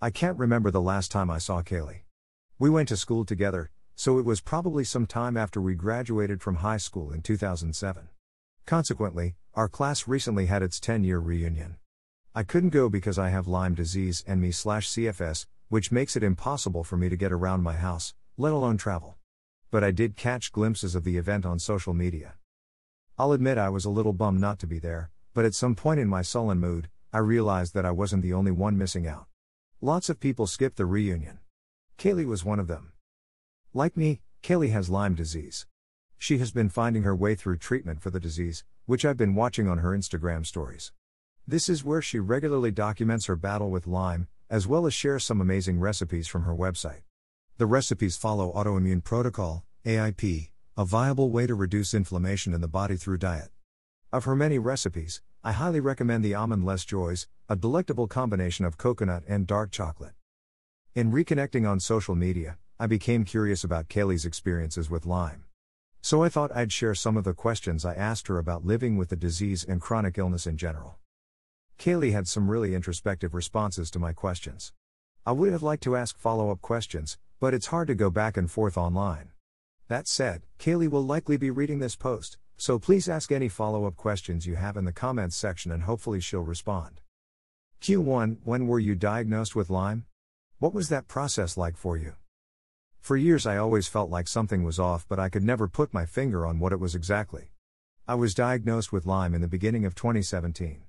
I can't remember the last time I saw Kaylie. We went to school together, so it was probably some time after we graduated from high school in 2007. Consequently, our class recently had its 10 year reunion. I couldn't go because I have Lyme disease and me slash CFS, which makes it impossible for me to get around my house, let alone travel. But I did catch glimpses of the event on social media. I'll admit I was a little bummed not to be there, but at some point in my sullen mood, I realized that I wasn't the only one missing out. Lots of people skipped the reunion. Kaylie was one of them. Like me, Kaylie has Lyme disease. She has been finding her way through treatment for the disease, which I've been watching on her Instagram stories. This is where she regularly documents her battle with Lyme, as well as shares some amazing recipes from her website. The recipes follow Autoimmune Protocol, AIP, a viable way to reduce inflammation in the body through diet. Of her many recipes, I highly recommend the Almond Less Joys, a delectable combination of coconut and dark chocolate. In reconnecting on social media, I became curious about Kaylie's experiences with Lyme. So I thought I'd share some of the questions I asked her about living with the disease and chronic illness in general. Kaylie had some really introspective responses to my questions. I would have liked to ask follow up questions, but it's hard to go back and forth online. That said, Kaylie will likely be reading this post, so please ask any follow up questions you have in the comments section and hopefully she'll respond. Q1 When were you diagnosed with Lyme? What was that process like for you? For years, I always felt like something was off, but I could never put my finger on what it was exactly. I was diagnosed with Lyme in the beginning of 2017.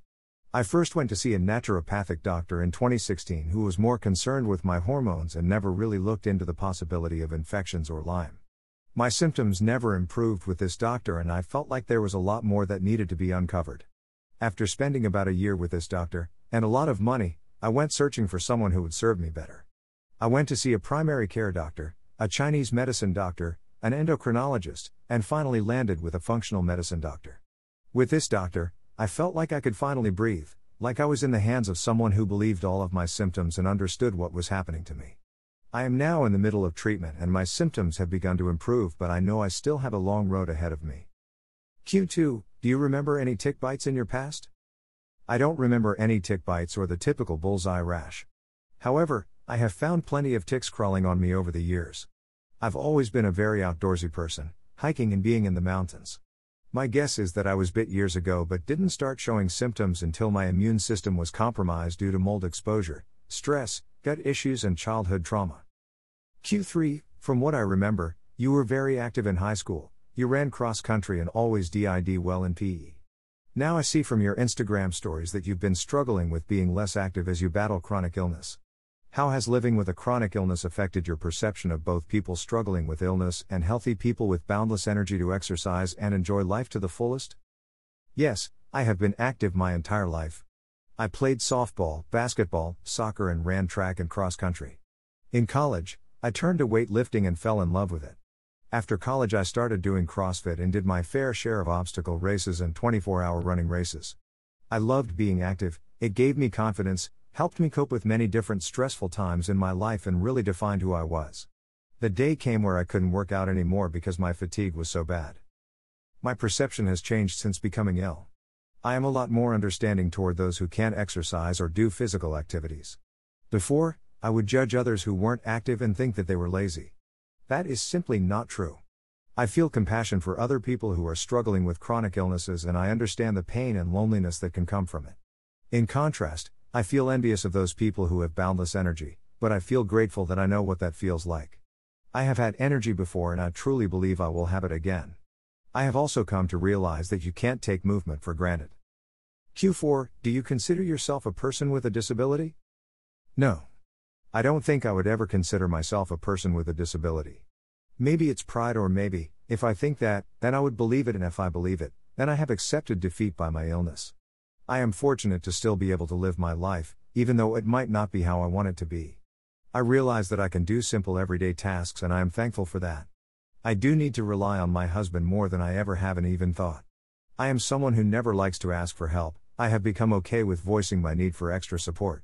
I first went to see a naturopathic doctor in 2016 who was more concerned with my hormones and never really looked into the possibility of infections or Lyme. My symptoms never improved with this doctor, and I felt like there was a lot more that needed to be uncovered. After spending about a year with this doctor, and a lot of money, I went searching for someone who would serve me better. I went to see a primary care doctor, a Chinese medicine doctor, an endocrinologist, and finally landed with a functional medicine doctor. With this doctor, I felt like I could finally breathe, like I was in the hands of someone who believed all of my symptoms and understood what was happening to me. I am now in the middle of treatment and my symptoms have begun to improve, but I know I still have a long road ahead of me. Q2 Do you remember any tick bites in your past? I don't remember any tick bites or the typical bullseye rash. However, I have found plenty of ticks crawling on me over the years. I've always been a very outdoorsy person, hiking and being in the mountains. My guess is that I was bit years ago but didn't start showing symptoms until my immune system was compromised due to mold exposure, stress, gut issues, and childhood trauma. Q3 From what I remember, you were very active in high school, you ran cross country and always did well in PE. Now I see from your Instagram stories that you've been struggling with being less active as you battle chronic illness. How has living with a chronic illness affected your perception of both people struggling with illness and healthy people with boundless energy to exercise and enjoy life to the fullest? Yes, I have been active my entire life. I played softball, basketball, soccer, and ran track and cross country. In college, I turned to weightlifting and fell in love with it. After college, I started doing CrossFit and did my fair share of obstacle races and 24 hour running races. I loved being active, it gave me confidence, helped me cope with many different stressful times in my life and really defined who I was. The day came where I couldn't work out anymore because my fatigue was so bad. My perception has changed since becoming ill. I am a lot more understanding toward those who can't exercise or do physical activities. Before, I would judge others who weren't active and think that they were lazy. That is simply not true. I feel compassion for other people who are struggling with chronic illnesses and I understand the pain and loneliness that can come from it. In contrast, I feel envious of those people who have boundless energy, but I feel grateful that I know what that feels like. I have had energy before and I truly believe I will have it again. I have also come to realize that you can't take movement for granted. Q4 Do you consider yourself a person with a disability? No. I don't think I would ever consider myself a person with a disability. Maybe it's pride, or maybe, if I think that, then I would believe it, and if I believe it, then I have accepted defeat by my illness. I am fortunate to still be able to live my life, even though it might not be how I want it to be. I realize that I can do simple everyday tasks and I am thankful for that. I do need to rely on my husband more than I ever have and even thought. I am someone who never likes to ask for help, I have become okay with voicing my need for extra support.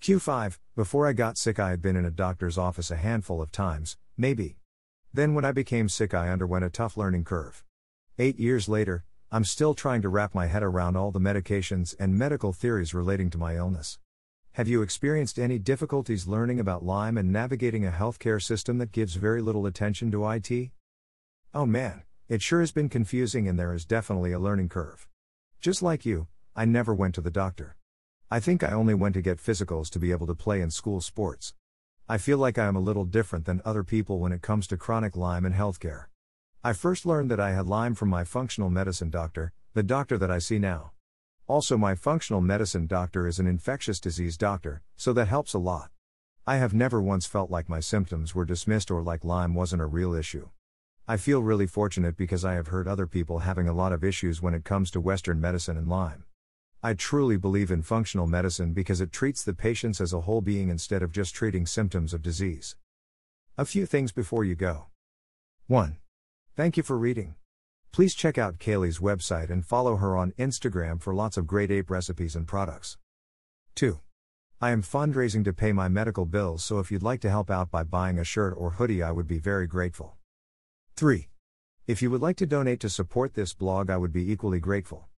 Q5 Before I got sick, I had been in a doctor's office a handful of times, maybe. Then, when I became sick, I underwent a tough learning curve. Eight years later, I'm still trying to wrap my head around all the medications and medical theories relating to my illness. Have you experienced any difficulties learning about Lyme and navigating a healthcare system that gives very little attention to IT? Oh man, it sure has been confusing and there is definitely a learning curve. Just like you, I never went to the doctor. I think I only went to get physicals to be able to play in school sports. I feel like I am a little different than other people when it comes to chronic Lyme and healthcare. I first learned that I had Lyme from my functional medicine doctor, the doctor that I see now. Also, my functional medicine doctor is an infectious disease doctor, so that helps a lot. I have never once felt like my symptoms were dismissed or like Lyme wasn't a real issue. I feel really fortunate because I have heard other people having a lot of issues when it comes to Western medicine and Lyme. I truly believe in functional medicine because it treats the patients as a whole being instead of just treating symptoms of disease. A few things before you go. 1. Thank you for reading. Please check out Kaylie's website and follow her on Instagram for lots of great AIP recipes and products. 2. I am fundraising to pay my medical bills, so if you'd like to help out by buying a shirt or hoodie, I would be very grateful. 3. If you would like to donate to support this blog, I would be equally grateful.